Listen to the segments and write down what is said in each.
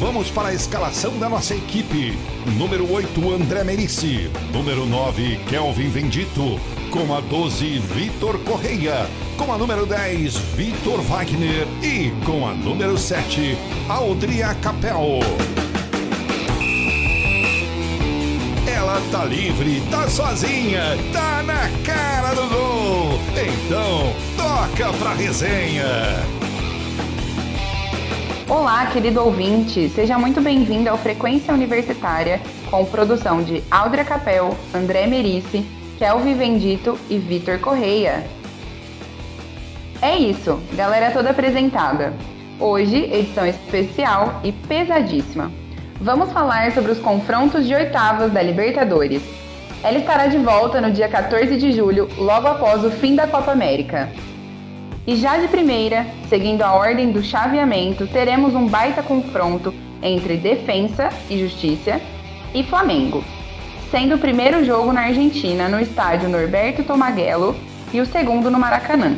Vamos para a escalação da nossa equipe. Número 8, André Merici. Número 9, Kelvin Vendito. Com a 12, Vitor Correia. Com a número 10, Vitor Wagner. E com a número 7, Aldria Capel. Ela tá livre, tá sozinha, tá na cara do gol. Então, toca pra resenha. Olá, querido ouvinte, seja muito bem-vindo ao Frequência Universitária, com produção de Aldra Capel, André Merice, Kelvin Vendito e Vitor Correia. É isso, galera toda apresentada. Hoje, edição especial e pesadíssima. Vamos falar sobre os confrontos de oitavas da Libertadores. Ela estará de volta no dia 14 de julho, logo após o fim da Copa América. E já de primeira, seguindo a ordem do chaveamento, teremos um baita confronto entre Defensa e Justiça e Flamengo, sendo o primeiro jogo na Argentina no estádio Norberto Tomagello e o segundo no Maracanã.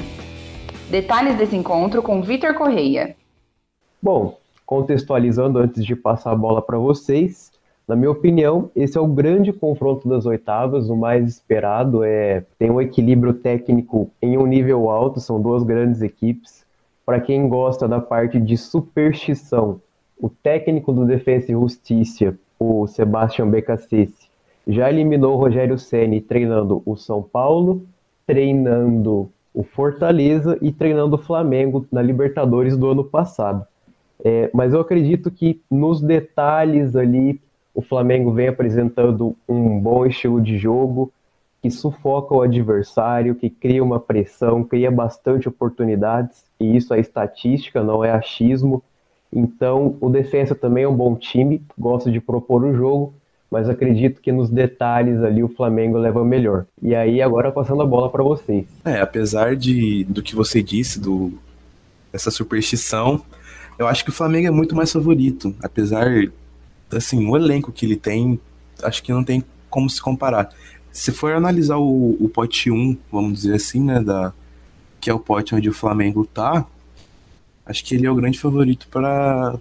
Detalhes desse encontro com Vitor Correia. Bom, contextualizando antes de passar a bola para vocês, na minha opinião, esse é o grande confronto das oitavas, o mais esperado. É, tem um equilíbrio técnico em um nível alto, são duas grandes equipes. Para quem gosta da parte de superstição, o técnico do Defensa e Justiça, o Sebastião Becassese, já eliminou o Rogério Ceni treinando o São Paulo, treinando o Fortaleza e treinando o Flamengo na Libertadores do ano passado. É, mas eu acredito que nos detalhes ali o Flamengo vem apresentando um bom estilo de jogo que sufoca o adversário, que cria uma pressão, cria bastante oportunidades, e isso é estatística, não é achismo. Então, o defesa também é um bom time, gosta de propor o jogo, mas acredito que nos detalhes ali o Flamengo leva melhor. E aí, agora passando a bola para vocês. É, apesar de do que você disse, do essa superstição, eu acho que o Flamengo é muito mais favorito, apesar assim, o elenco que ele tem, acho que não tem como se comparar. Se for analisar o, o pote 1, vamos dizer assim, né, da, que é o pote onde o Flamengo tá, acho que ele é o grande favorito para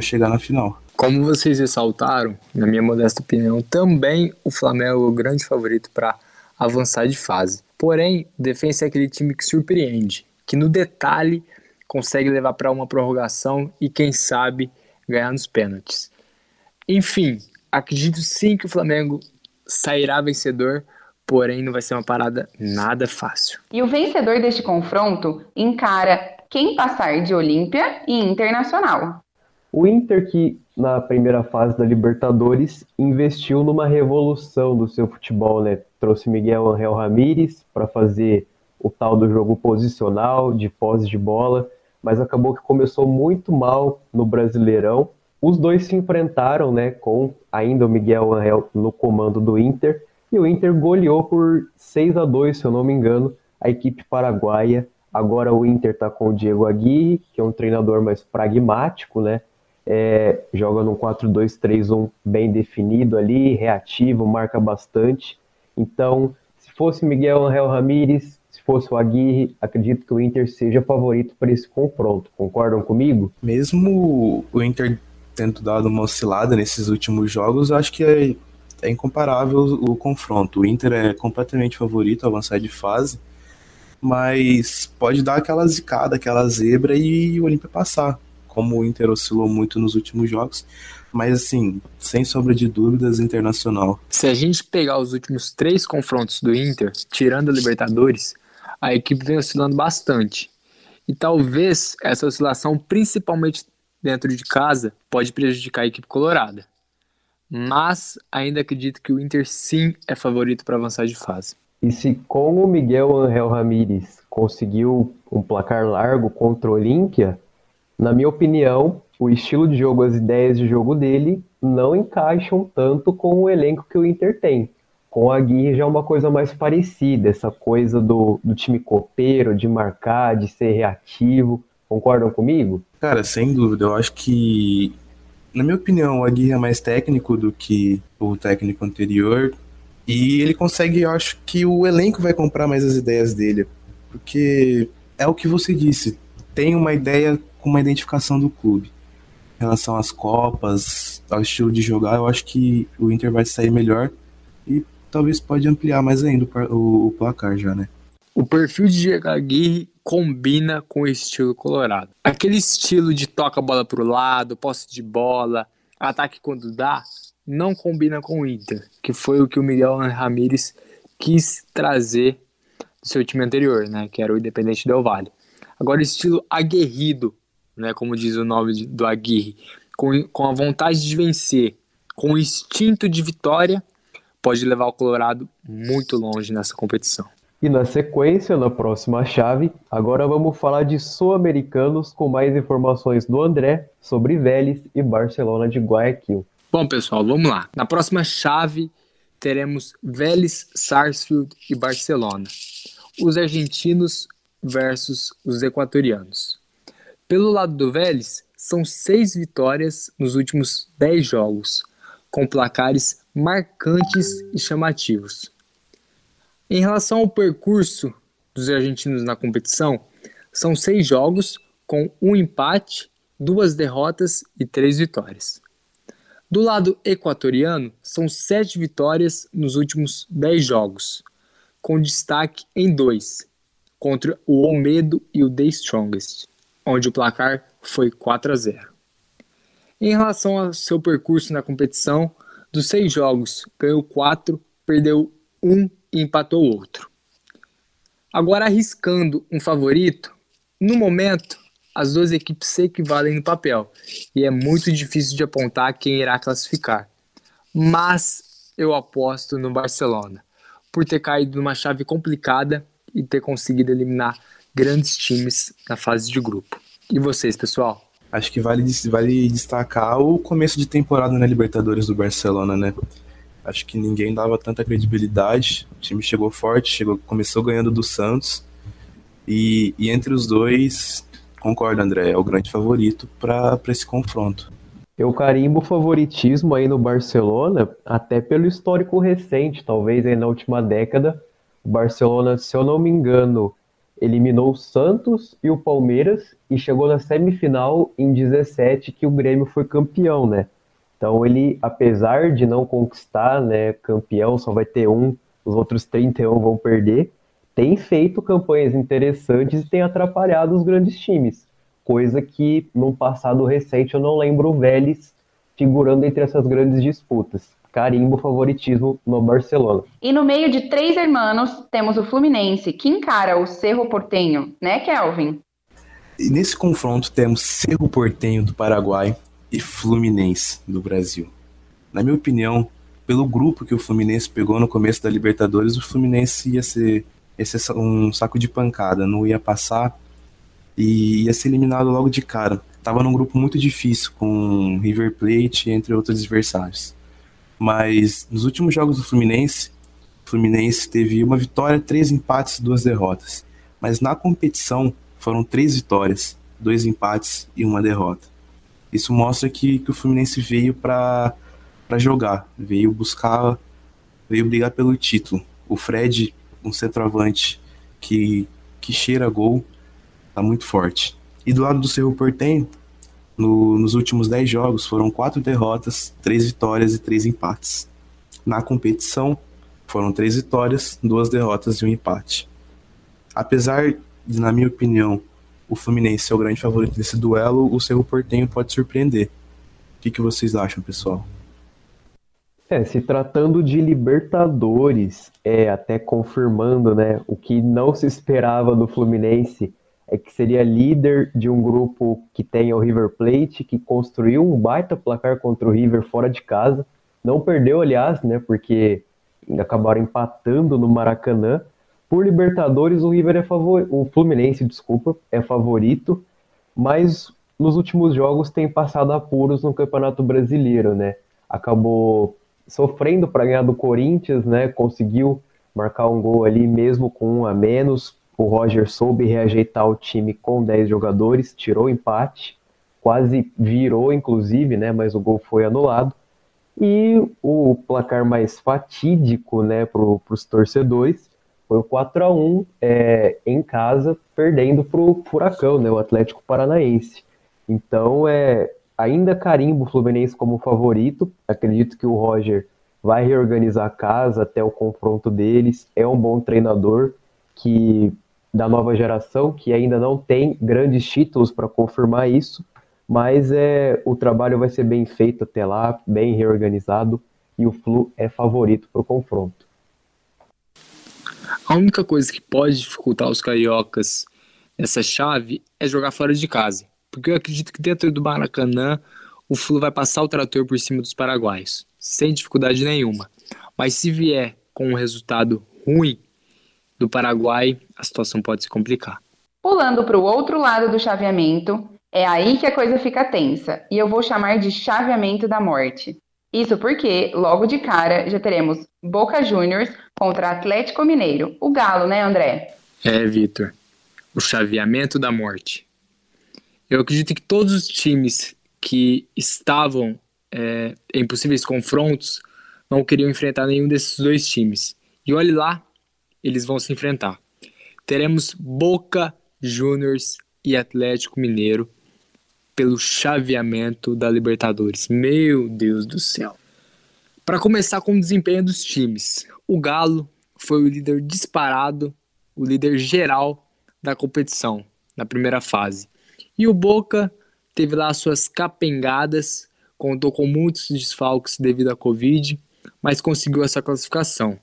chegar na final. Como vocês ressaltaram, na minha modesta opinião, também o Flamengo é o grande favorito para avançar de fase. Porém, o Defensa é aquele time que surpreende, que no detalhe consegue levar para uma prorrogação e quem sabe ganhar nos pênaltis. Enfim, acredito sim que o Flamengo sairá vencedor, porém não vai ser uma parada nada fácil. E o vencedor deste confronto encara quem passar de Olímpia e Internacional. O Inter, que na primeira fase da Libertadores investiu numa revolução do seu futebol, né? Trouxe Miguel Angel Ramírez para fazer o tal do jogo posicional, de pós de bola, mas acabou que começou muito mal no Brasileirão os dois se enfrentaram, né, com ainda o Miguel Angel no comando do Inter, e o Inter goleou por 6 a 2, se eu não me engano, a equipe paraguaia. Agora o Inter está com o Diego Aguirre, que é um treinador mais pragmático, né? É, joga num 4-2-3-1 bem definido ali, reativo, marca bastante. Então, se fosse Miguel Angel Ramírez, se fosse o Aguirre, acredito que o Inter seja favorito para esse confronto. Concordam comigo? Mesmo o Inter tendo dado uma oscilada nesses últimos jogos, acho que é, é incomparável o, o confronto. O Inter é completamente favorito a avançar de fase, mas pode dar aquela zicada, aquela zebra e o Olímpia passar, como o Inter oscilou muito nos últimos jogos. Mas assim, sem sombra de dúvidas, internacional. Se a gente pegar os últimos três confrontos do Inter, tirando a Libertadores, a equipe vem oscilando bastante. E talvez essa oscilação, principalmente dentro de casa pode prejudicar a equipe colorada. Mas ainda acredito que o Inter sim é favorito para avançar de fase. E se com o Miguel Angel Ramírez conseguiu um placar largo contra o Olímpia, na minha opinião, o estilo de jogo, as ideias de jogo dele não encaixam tanto com o elenco que o Inter tem. Com a Aguirre já é uma coisa mais parecida, essa coisa do, do time copeiro, de marcar, de ser reativo. Concordam comigo? Cara, sem dúvida. Eu acho que, na minha opinião, o Aguirre é mais técnico do que o técnico anterior. E ele consegue, eu acho que o elenco vai comprar mais as ideias dele. Porque é o que você disse. Tem uma ideia com uma identificação do clube. Em relação às Copas, ao estilo de jogar, eu acho que o Inter vai sair melhor e talvez pode ampliar mais ainda o, o placar já, né? O perfil de Diego Aguirre combina com o estilo colorado. Aquele estilo de toca a bola para o lado, posse de bola, ataque quando dá, não combina com o Inter, que foi o que o Miguel Ramírez quis trazer do seu time anterior, né, que era o Independente Del Valle. Agora, estilo aguerrido, né, como diz o nome do Aguirre, com, com a vontade de vencer, com o instinto de vitória, pode levar o Colorado muito longe nessa competição. E na sequência, na próxima chave, agora vamos falar de sul-americanos com mais informações do André sobre Vélez e Barcelona de Guayaquil. Bom, pessoal, vamos lá. Na próxima chave, teremos Vélez, Sarsfield e Barcelona. Os argentinos versus os equatorianos. Pelo lado do Vélez, são seis vitórias nos últimos dez jogos, com placares marcantes e chamativos. Em relação ao percurso dos argentinos na competição, são seis jogos com um empate, duas derrotas e três vitórias. Do lado equatoriano, são sete vitórias nos últimos dez jogos, com destaque em dois, contra o Olmedo e o The Strongest, onde o placar foi 4 a 0. Em relação ao seu percurso na competição, dos seis jogos, ganhou quatro, perdeu um e empatou outro. Agora, arriscando um favorito, no momento, as duas equipes se equivalem no papel e é muito difícil de apontar quem irá classificar. Mas eu aposto no Barcelona, por ter caído numa chave complicada e ter conseguido eliminar grandes times na fase de grupo. E vocês, pessoal? Acho que vale, vale destacar o começo de temporada na Libertadores do Barcelona, né? Acho que ninguém dava tanta credibilidade. O time chegou forte, chegou, começou ganhando do Santos. E, e entre os dois, Concordo, André, é o grande favorito para esse confronto. Eu carimbo favoritismo aí no Barcelona, até pelo histórico recente, talvez aí na última década. O Barcelona, se eu não me engano, eliminou o Santos e o Palmeiras e chegou na semifinal em 17 que o Grêmio foi campeão, né? Então ele, apesar de não conquistar, né, campeão, só vai ter um, os outros 31 vão perder tem feito campanhas interessantes e tem atrapalhado os grandes times, coisa que no passado recente eu não lembro o Vélez figurando entre essas grandes disputas. Carimbo favoritismo no Barcelona. E no meio de três irmãos, temos o Fluminense, que encara o Cerro Portenho, né, Kelvin? E nesse confronto temos Cerro Portenho do Paraguai e Fluminense do Brasil. Na minha opinião, pelo grupo que o Fluminense pegou no começo da Libertadores, o Fluminense ia ser esse é um saco de pancada, não ia passar e ia ser eliminado logo de cara. Tava num grupo muito difícil com River Plate entre outros adversários. Mas nos últimos jogos do Fluminense, o Fluminense teve uma vitória, três empates, duas derrotas. Mas na competição foram três vitórias, dois empates e uma derrota. Isso mostra que, que o Fluminense veio para jogar, veio buscar, veio brigar pelo título. O Fred um centroavante que, que cheira gol, tá muito forte. E do lado do Cerro Portenho, no, nos últimos 10 jogos foram quatro derrotas, três vitórias e três empates. Na competição, foram três vitórias, duas derrotas e um empate. Apesar de, na minha opinião, o Fluminense ser o grande favorito desse duelo, o Cerro Portenho pode surpreender. O que, que vocês acham, pessoal? É, se tratando de Libertadores, é até confirmando, né, o que não se esperava do Fluminense é que seria líder de um grupo que tem o River Plate, que construiu um baita placar contra o River fora de casa. Não perdeu, aliás, né, porque acabaram empatando no Maracanã. Por Libertadores, o River é favorito, o Fluminense, desculpa, é favorito, mas nos últimos jogos tem passado apuros no Campeonato Brasileiro, né? Acabou sofrendo para ganhar do Corinthians, né? Conseguiu marcar um gol ali mesmo com um a menos. O Roger soube reajeitar o time com 10 jogadores, tirou o empate, quase virou, inclusive, né? Mas o gol foi anulado. E o placar mais fatídico, né, para os torcedores foi o 4 a 1 é, em casa, perdendo para o Furacão, né, o Atlético Paranaense. Então, é, ainda carimbo o Fluminense como favorito. Acredito que o Roger vai reorganizar a casa até o confronto deles. É um bom treinador que da nova geração que ainda não tem grandes títulos para confirmar isso, mas é o trabalho vai ser bem feito até lá, bem reorganizado e o Flu é favorito para o confronto. A única coisa que pode dificultar os cariocas nessa chave é jogar fora de casa, porque eu acredito que dentro do Maracanã o Flu vai passar o trator por cima dos paraguaios, sem dificuldade nenhuma. Mas se vier com um resultado ruim do Paraguai, a situação pode se complicar. Pulando para o outro lado do chaveamento, é aí que a coisa fica tensa, e eu vou chamar de chaveamento da morte. Isso porque, logo de cara, já teremos Boca Juniors contra Atlético Mineiro. O Galo, né, André? É, Vitor. O chaveamento da morte. Eu acredito que todos os times que estavam é, em possíveis confrontos não queriam enfrentar nenhum desses dois times. E olhe lá, eles vão se enfrentar. Teremos Boca Juniors e Atlético Mineiro pelo chaveamento da Libertadores. Meu Deus do céu. Para começar com o desempenho dos times, o Galo foi o líder disparado, o líder geral da competição na primeira fase. E o Boca teve lá suas capengadas, contou com muitos desfalques devido à Covid, mas conseguiu essa classificação.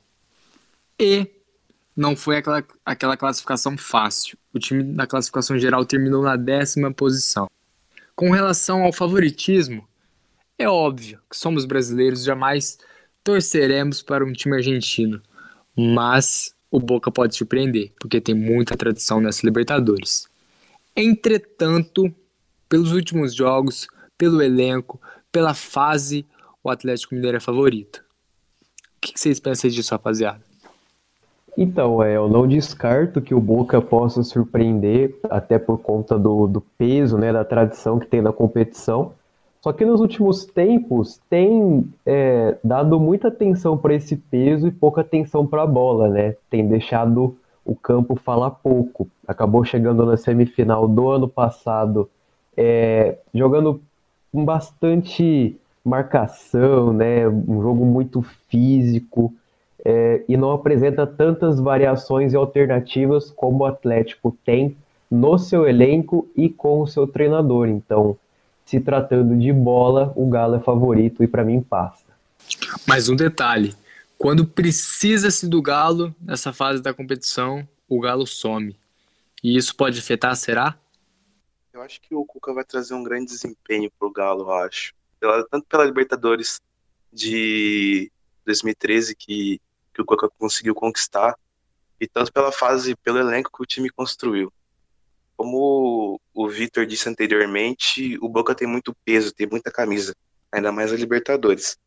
E não foi aquela, aquela classificação fácil. O time na classificação geral terminou na décima posição. Com relação ao favoritismo, é óbvio que somos brasileiros, jamais torceremos para um time argentino, mas o Boca pode surpreender, porque tem muita tradição nessa Libertadores. Entretanto, pelos últimos jogos, pelo elenco, pela fase, o Atlético Mineiro é favorito. O que vocês pensam disso, rapaziada? Então, é, eu não descarto que o Boca possa surpreender, até por conta do, do peso, né, da tradição que tem na competição. Só que nos últimos tempos tem é, dado muita atenção para esse peso e pouca atenção para a bola, né? Tem deixado o campo falar pouco. Acabou chegando na semifinal do ano passado, é, jogando com bastante marcação, né? Um jogo muito físico é, e não apresenta tantas variações e alternativas como o Atlético tem no seu elenco e com o seu treinador. Então, se tratando de bola, o Galo é favorito e para mim passa. Mais um detalhe: quando precisa-se do Galo nessa fase da competição, o Galo some. E isso pode afetar, será? Eu acho que o Cuca vai trazer um grande desempenho pro Galo, eu acho. Pela, tanto pela Libertadores de 2013, que que o Cuca conseguiu conquistar e tanto pela fase, pelo elenco que o time construiu. Como o Vitor disse anteriormente, o Boca tem muito peso, tem muita camisa, ainda mais a Libertadores.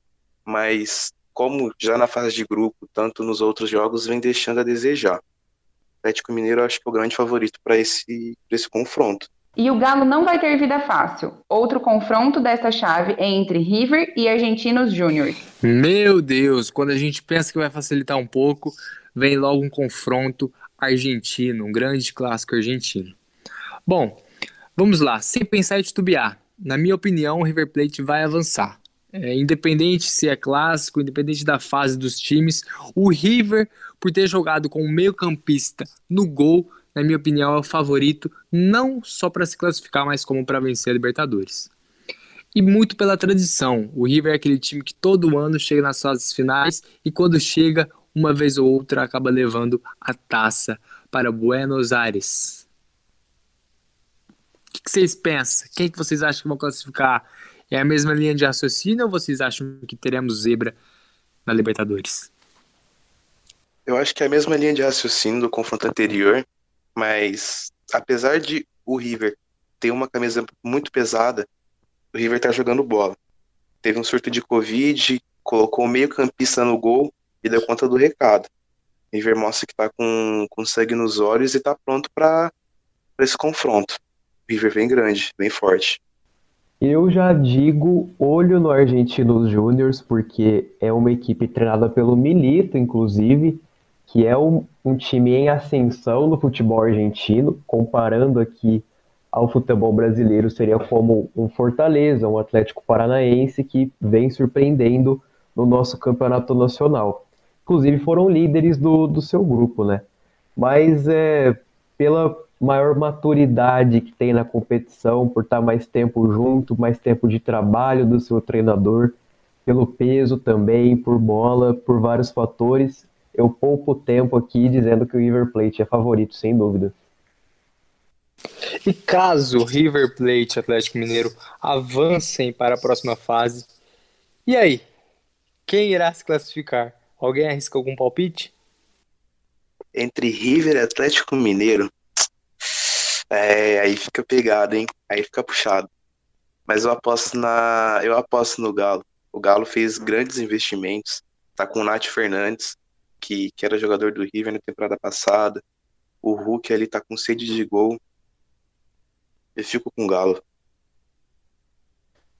Mas como já na fase de grupo, tanto nos outros jogos, vem deixando a desejar. O Atlético Mineiro acho que é o grande favorito para esse, esse confronto. E o Galo não vai ter vida fácil. Outro confronto desta chave é entre River e Argentinos Júnior. Meu Deus, quando a gente pensa que vai facilitar um pouco, vem logo um confronto argentino, um grande clássico argentino. Bom, vamos lá, sem pensar em titubear. Na minha opinião, o River Plate vai avançar. É, independente se é clássico, independente da fase dos times, o River, por ter jogado com o meio-campista no gol, na minha opinião, é o favorito, não só para se classificar, mas como para vencer a Libertadores. E muito pela tradição. O River é aquele time que todo ano chega nas fases finais e quando chega, uma vez ou outra, acaba levando a taça para Buenos Aires. O que vocês pensam? Quem que vocês acham que vão classificar? É a mesma linha de raciocínio ou vocês acham que teremos zebra na Libertadores? Eu acho que é a mesma linha de raciocínio do confronto anterior. Mas apesar de o River ter uma camisa muito pesada, o River tá jogando bola. Teve um surto de Covid, colocou o meio-campista no gol e deu conta do recado. O River mostra que tá com, com sangue nos olhos e tá pronto para esse confronto. O River vem grande, bem forte. Eu já digo olho no Argentinos Júniors, porque é uma equipe treinada pelo Milito, inclusive, que é um, um time em ascensão no futebol argentino, comparando aqui ao futebol brasileiro seria como um Fortaleza, um Atlético Paranaense que vem surpreendendo no nosso campeonato nacional. Inclusive foram líderes do, do seu grupo, né? Mas é, pela maior maturidade que tem na competição, por estar mais tempo junto, mais tempo de trabalho do seu treinador, pelo peso também, por bola, por vários fatores, eu poupo tempo aqui dizendo que o River Plate é favorito, sem dúvida. E caso River Plate e Atlético Mineiro avancem para a próxima fase, e aí? Quem irá se classificar? Alguém arrisca algum palpite? Entre River e Atlético Mineiro, é, aí fica pegado, hein? Aí fica puxado. Mas eu aposto na, eu aposto no Galo. O Galo fez grandes investimentos. Tá com o Nath Fernandes, que, que era jogador do River na temporada passada. O Hulk ali tá com sede de gol. Eu fico com o Galo.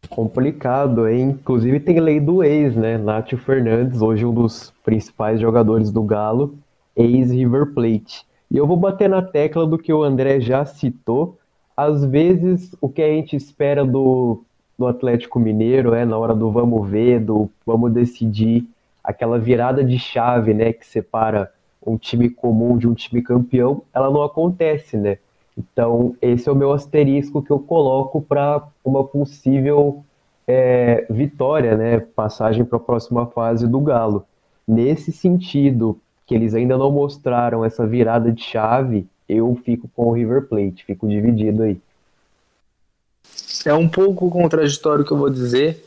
Complicado, hein? Inclusive tem lei do ex, né? Nátio Fernandes, hoje um dos principais jogadores do Galo, ex-River Plate. E eu vou bater na tecla do que o André já citou. Às vezes, o que a gente espera do, do Atlético Mineiro é na hora do vamos ver, do vamos decidir, aquela virada de chave, né, que separa um time comum de um time campeão, ela não acontece, né? Então, esse é o meu asterisco que eu coloco para uma possível é, vitória, né? Passagem para a próxima fase do Galo. Nesse sentido, que eles ainda não mostraram essa virada de chave, eu fico com o River Plate, fico dividido aí. É um pouco contraditório o que eu vou dizer,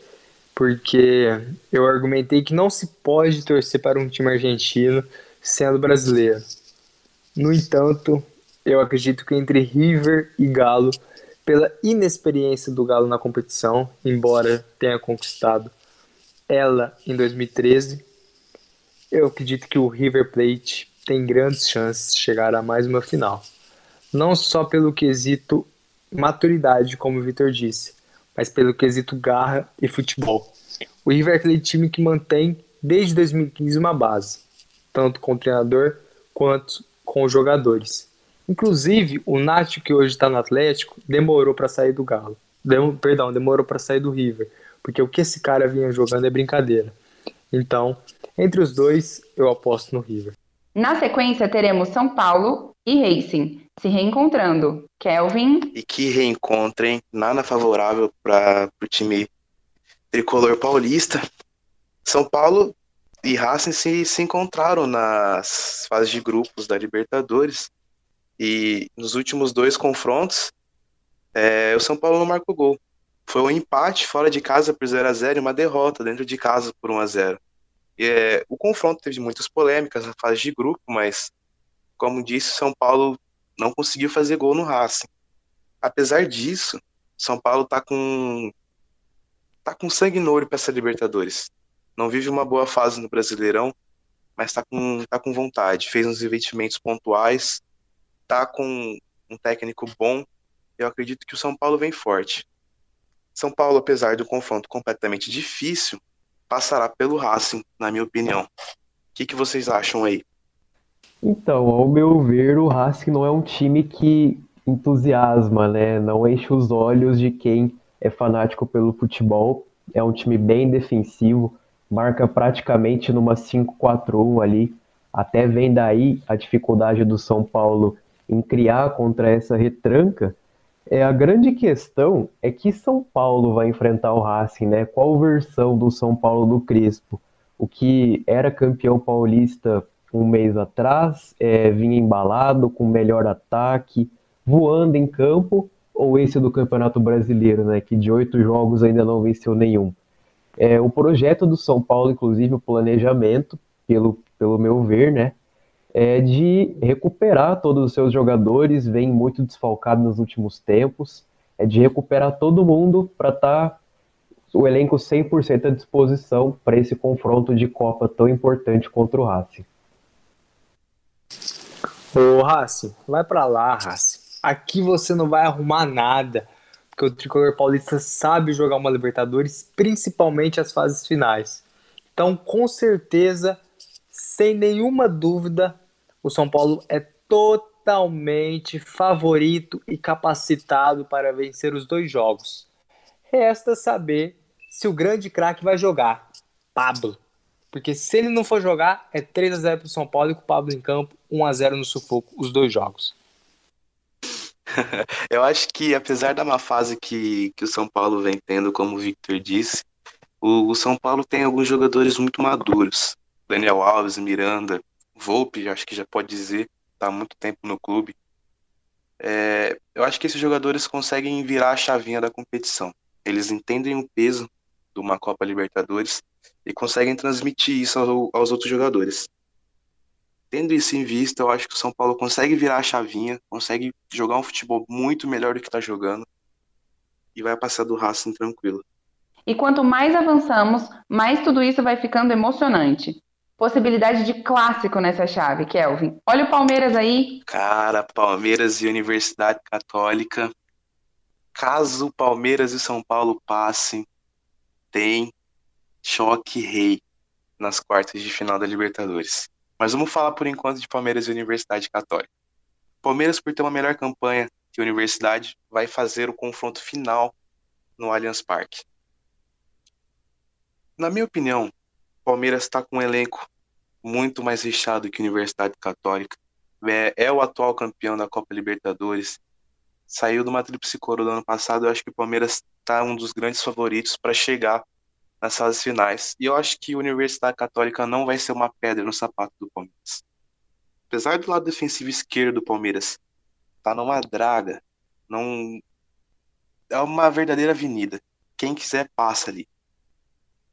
porque eu argumentei que não se pode torcer para um time argentino sendo brasileiro. No entanto, eu acredito que entre River e Galo, pela inexperiência do Galo na competição, embora tenha conquistado ela em 2013, eu acredito que o River Plate tem grandes chances de chegar a mais uma final. Não só pelo quesito maturidade, como o Vitor disse, mas pelo quesito garra e futebol. O River é aquele time que mantém desde 2015 uma base, tanto com o treinador quanto com os jogadores. Inclusive, o Nacho, que hoje está no Atlético, demorou para sair do Galo. Dem perdão, demorou para sair do River. Porque o que esse cara vinha jogando é brincadeira. Então, entre os dois, eu aposto no River. Na sequência, teremos São Paulo e Racing se reencontrando. Kelvin. E que reencontrem, nada favorável para o time tricolor paulista. São Paulo e Racing se, se encontraram nas fases de grupos da Libertadores. E nos últimos dois confrontos, é, o São Paulo não marcou gol. Foi um empate fora de casa por 0 a 0 e uma derrota dentro de casa por 1 a 0 e, é, O confronto teve muitas polêmicas na fase de grupo, mas, como disse, São Paulo não conseguiu fazer gol no Racing. Apesar disso, São Paulo tá com tá com sangue no olho para essa Libertadores. Não vive uma boa fase no Brasileirão, mas tá com tá com vontade. Fez uns investimentos pontuais, tá com um técnico bom, eu acredito que o São Paulo vem forte. São Paulo, apesar do confronto completamente difícil, passará pelo Racing, na minha opinião. O que, que vocês acham aí? Então, ao meu ver, o Racing não é um time que entusiasma, né? Não enche os olhos de quem é fanático pelo futebol. É um time bem defensivo, marca praticamente numa 5-4-1 ali. Até vem daí a dificuldade do São Paulo em criar contra essa retranca, é a grande questão é que São Paulo vai enfrentar o Racing, né? Qual versão do São Paulo do Crespo? O que era campeão paulista um mês atrás, é, vinha embalado, com melhor ataque, voando em campo, ou esse do Campeonato Brasileiro, né? Que de oito jogos ainda não venceu nenhum. É, o projeto do São Paulo, inclusive o planejamento, pelo, pelo meu ver, né? é de recuperar todos os seus jogadores, vem muito desfalcado nos últimos tempos, é de recuperar todo mundo para estar tá o elenco 100% à disposição para esse confronto de Copa tão importante contra o Racing. Ô Racing, vai para lá, Racing. Aqui você não vai arrumar nada, porque o tricolor paulista sabe jogar uma Libertadores, principalmente as fases finais. Então, com certeza sem nenhuma dúvida, o São Paulo é totalmente favorito e capacitado para vencer os dois jogos. Resta saber se o grande craque vai jogar, Pablo. Porque se ele não for jogar, é 3 a 0 para o São Paulo e com o Pablo em campo, 1 a 0 no sufoco, os dois jogos. Eu acho que, apesar da má fase que, que o São Paulo vem tendo, como o Victor disse, o, o São Paulo tem alguns jogadores muito maduros. Daniel Alves, Miranda, Volpe, acho que já pode dizer, está há muito tempo no clube. É, eu acho que esses jogadores conseguem virar a chavinha da competição. Eles entendem o peso de uma Copa Libertadores e conseguem transmitir isso ao, aos outros jogadores. Tendo isso em vista, eu acho que o São Paulo consegue virar a chavinha, consegue jogar um futebol muito melhor do que está jogando e vai passar do Racing tranquilo. E quanto mais avançamos, mais tudo isso vai ficando emocionante. Possibilidade de clássico nessa chave, Kelvin. Olha o Palmeiras aí. Cara, Palmeiras e Universidade Católica. Caso Palmeiras e São Paulo passem, tem choque rei nas quartas de final da Libertadores. Mas vamos falar por enquanto de Palmeiras e Universidade Católica. Palmeiras, por ter uma melhor campanha que a Universidade, vai fazer o confronto final no Allianz Parque. Na minha opinião, Palmeiras está com um elenco muito mais recheado que a Universidade Católica. É, é, o atual campeão da Copa Libertadores. Saiu do uma coroa do ano passado. Eu acho que o Palmeiras está um dos grandes favoritos para chegar nas fases finais. E eu acho que a Universidade Católica não vai ser uma pedra no sapato do Palmeiras. Apesar do lado defensivo esquerdo do Palmeiras tá numa draga, não é uma verdadeira avenida. Quem quiser passa ali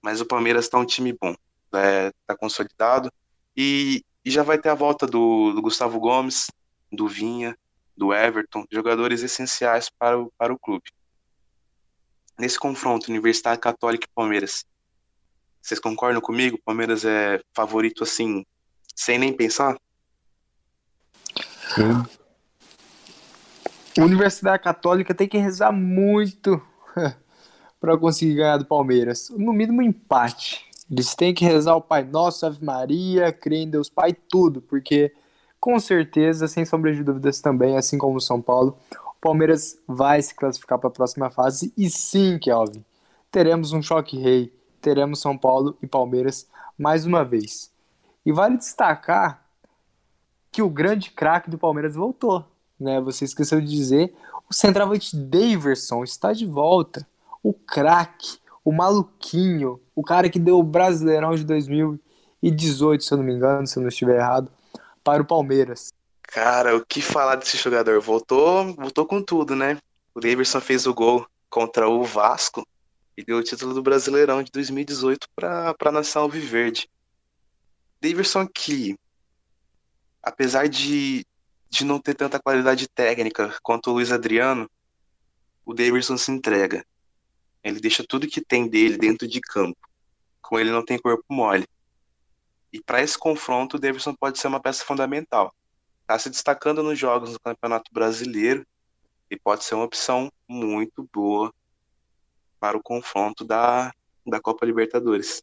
mas o Palmeiras está um time bom, é, tá consolidado e, e, já vai ter a volta do, do, Gustavo Gomes, do Vinha, do Everton, jogadores essenciais para o, para o clube. Nesse confronto, Universidade Católica e Palmeiras, vocês concordam comigo? Palmeiras é favorito assim, sem nem pensar? Sim. Universidade Católica tem que rezar muito para conseguir ganhar do Palmeiras? No mínimo, empate. Eles têm que rezar o Pai Nosso, Ave Maria, crer em Deus Pai, tudo, porque com certeza, sem sombra de dúvidas também, assim como o São Paulo, Palmeiras vai se classificar para a próxima fase. E sim, Kelvin, teremos um choque rei, teremos São Paulo e Palmeiras mais uma vez. E vale destacar que o grande craque do Palmeiras voltou, né? Você esqueceu de dizer, o centroavante Daverson está de volta o craque, o maluquinho, o cara que deu o Brasileirão de 2018, se eu não me engano, se eu não estiver errado, para o Palmeiras. Cara, o que falar desse jogador? Voltou, voltou com tudo, né? O Davidson fez o gol contra o Vasco e deu o título do Brasileirão de 2018 para a nação Viverde. Davidson que, apesar de, de não ter tanta qualidade técnica quanto o Luiz Adriano, o Davidson se entrega. Ele deixa tudo que tem dele dentro de campo. Com ele não tem corpo mole. E para esse confronto, o Davidson pode ser uma peça fundamental. Está se destacando nos jogos do Campeonato Brasileiro e pode ser uma opção muito boa para o confronto da, da Copa Libertadores.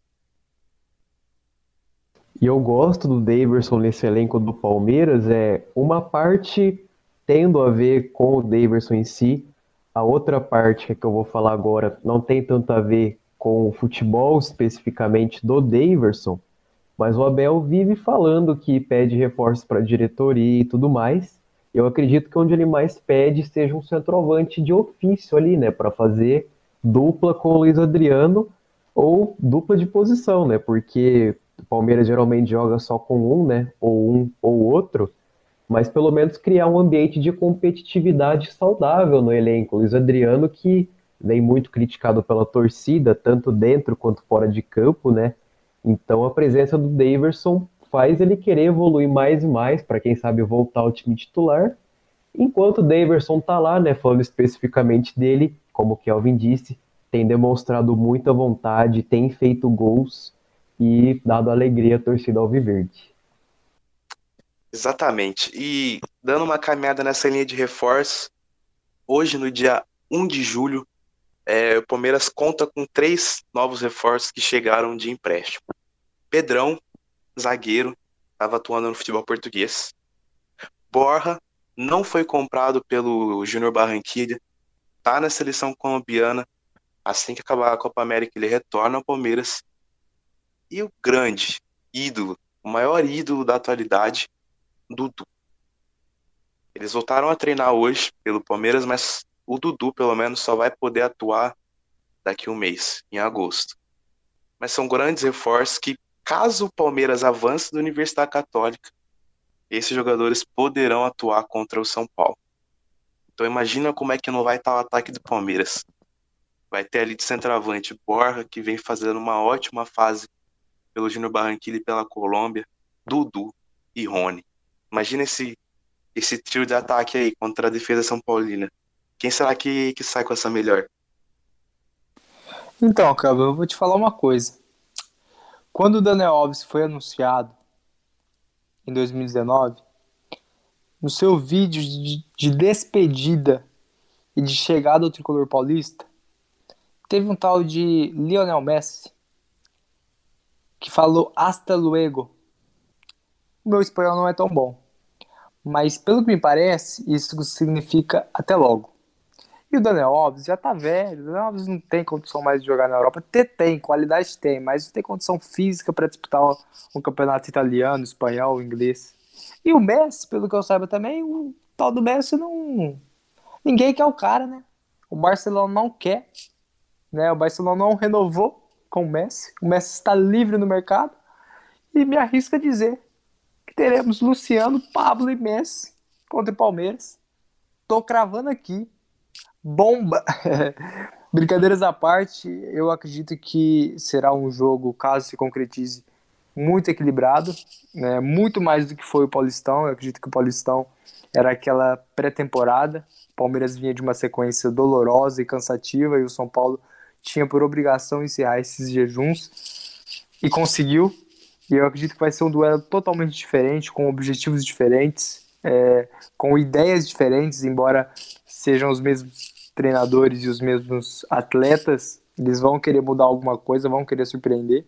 E eu gosto do Davidson nesse elenco do Palmeiras, é uma parte tendo a ver com o Davidson em si, a outra parte que eu vou falar agora não tem tanto a ver com o futebol especificamente do Daverson, mas o Abel vive falando que pede reforços para a diretoria e tudo mais. Eu acredito que onde ele mais pede seja um centroavante de ofício ali, né, para fazer dupla com o Luiz Adriano ou dupla de posição, né, porque o Palmeiras geralmente joga só com um, né, ou um ou outro mas pelo menos criar um ambiente de competitividade saudável no elenco. Luiz Adriano, que vem muito criticado pela torcida, tanto dentro quanto fora de campo, né? Então a presença do Daverson faz ele querer evoluir mais e mais, para quem sabe voltar ao time titular. Enquanto o Daverson tá lá, né, falando especificamente dele, como o Kelvin disse, tem demonstrado muita vontade, tem feito gols e dado alegria à torcida alviverde. Exatamente. E dando uma caminhada nessa linha de reforço, hoje, no dia 1 de julho, é, o Palmeiras conta com três novos reforços que chegaram de empréstimo. Pedrão, zagueiro, estava atuando no futebol português. Borra, não foi comprado pelo Júnior Barranquilla, tá na seleção colombiana. Assim que acabar a Copa América, ele retorna ao Palmeiras. E o grande ídolo, o maior ídolo da atualidade, Dudu. Eles voltaram a treinar hoje pelo Palmeiras, mas o Dudu, pelo menos, só vai poder atuar daqui um mês, em agosto. Mas são grandes reforços que, caso o Palmeiras avance da Universidade Católica, esses jogadores poderão atuar contra o São Paulo. Então imagina como é que não vai estar o ataque do Palmeiras. Vai ter ali de centroavante Borja, que vem fazendo uma ótima fase pelo Júnior Barranquilla e pela Colômbia, Dudu e Rony. Imagina esse, esse trio de ataque aí contra a defesa São Paulina. Quem será que, que sai com essa melhor? Então, Cabo, eu vou te falar uma coisa. Quando o Daniel Alves foi anunciado em 2019, no seu vídeo de, de despedida e de chegada ao tricolor paulista, teve um tal de Lionel Messi que falou hasta luego. O meu espanhol não é tão bom, mas pelo que me parece, isso significa até logo. E o Daniel Alves já tá velho, o Daniel Alves não tem condição mais de jogar na Europa. Tem, tem qualidade tem, mas não tem condição física para disputar um campeonato italiano, espanhol, inglês. E o Messi, pelo que eu saiba também, o tal do Messi não. Ninguém quer o cara, né? O Barcelona não quer. Né? O Barcelona não renovou com o Messi. O Messi está livre no mercado. E me arrisca a dizer que teremos Luciano, Pablo e Messi contra o Palmeiras. Tô cravando aqui bomba! Brincadeiras à parte, eu acredito que será um jogo, caso se concretize, muito equilibrado, né? muito mais do que foi o Paulistão. Eu acredito que o Paulistão era aquela pré-temporada. Palmeiras vinha de uma sequência dolorosa e cansativa e o São Paulo tinha por obrigação encerrar esses jejuns e conseguiu. E eu acredito que vai ser um duelo totalmente diferente, com objetivos diferentes, é, com ideias diferentes, embora sejam os mesmos treinadores e os mesmos atletas, eles vão querer mudar alguma coisa, vão querer surpreender.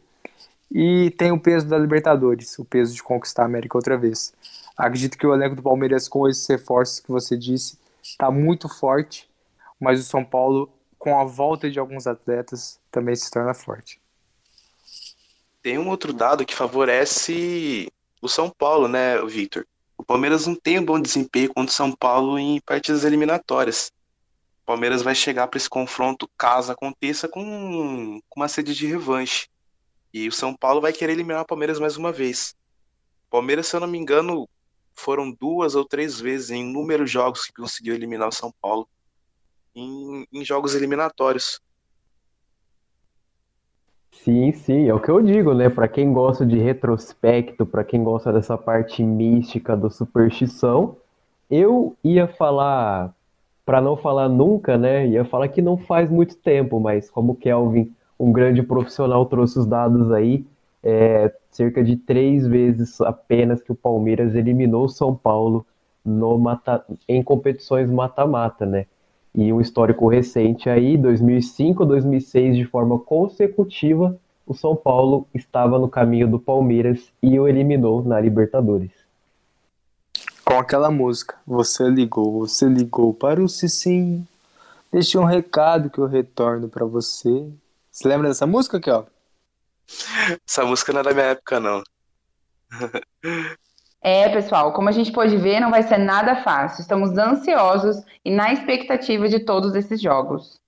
E tem o peso da Libertadores, o peso de conquistar a América outra vez. Acredito que o elenco do Palmeiras, com esses reforços que você disse, está muito forte, mas o São Paulo, com a volta de alguns atletas, também se torna forte. Tem um outro dado que favorece o São Paulo, né, Victor? O Palmeiras não tem um bom desempenho contra o São Paulo em partidas eliminatórias. Palmeiras vai chegar para esse confronto, caso aconteça, com, com uma sede de revanche. E o São Paulo vai querer eliminar o Palmeiras mais uma vez. O Palmeiras, se eu não me engano, foram duas ou três vezes em inúmeros jogos que conseguiu eliminar o São Paulo em, em jogos eliminatórios. Sim, sim, é o que eu digo, né? Para quem gosta de retrospecto, para quem gosta dessa parte mística do superstição, eu ia falar para não falar nunca, né? Ia falar que não faz muito tempo, mas como Kelvin, um grande profissional, trouxe os dados aí, é, cerca de três vezes apenas que o Palmeiras eliminou o São Paulo no mata, em competições mata-mata, né? E um histórico recente aí, 2005, 2006, de forma consecutiva, o São Paulo estava no caminho do Palmeiras e o eliminou na Libertadores com aquela música. Você ligou, você ligou para o Cicim. Deixe um recado que eu retorno para você. Você lembra dessa música aqui, ó? Essa música não é da minha época, não. É, pessoal, como a gente pode ver, não vai ser nada fácil. Estamos ansiosos e na expectativa de todos esses jogos.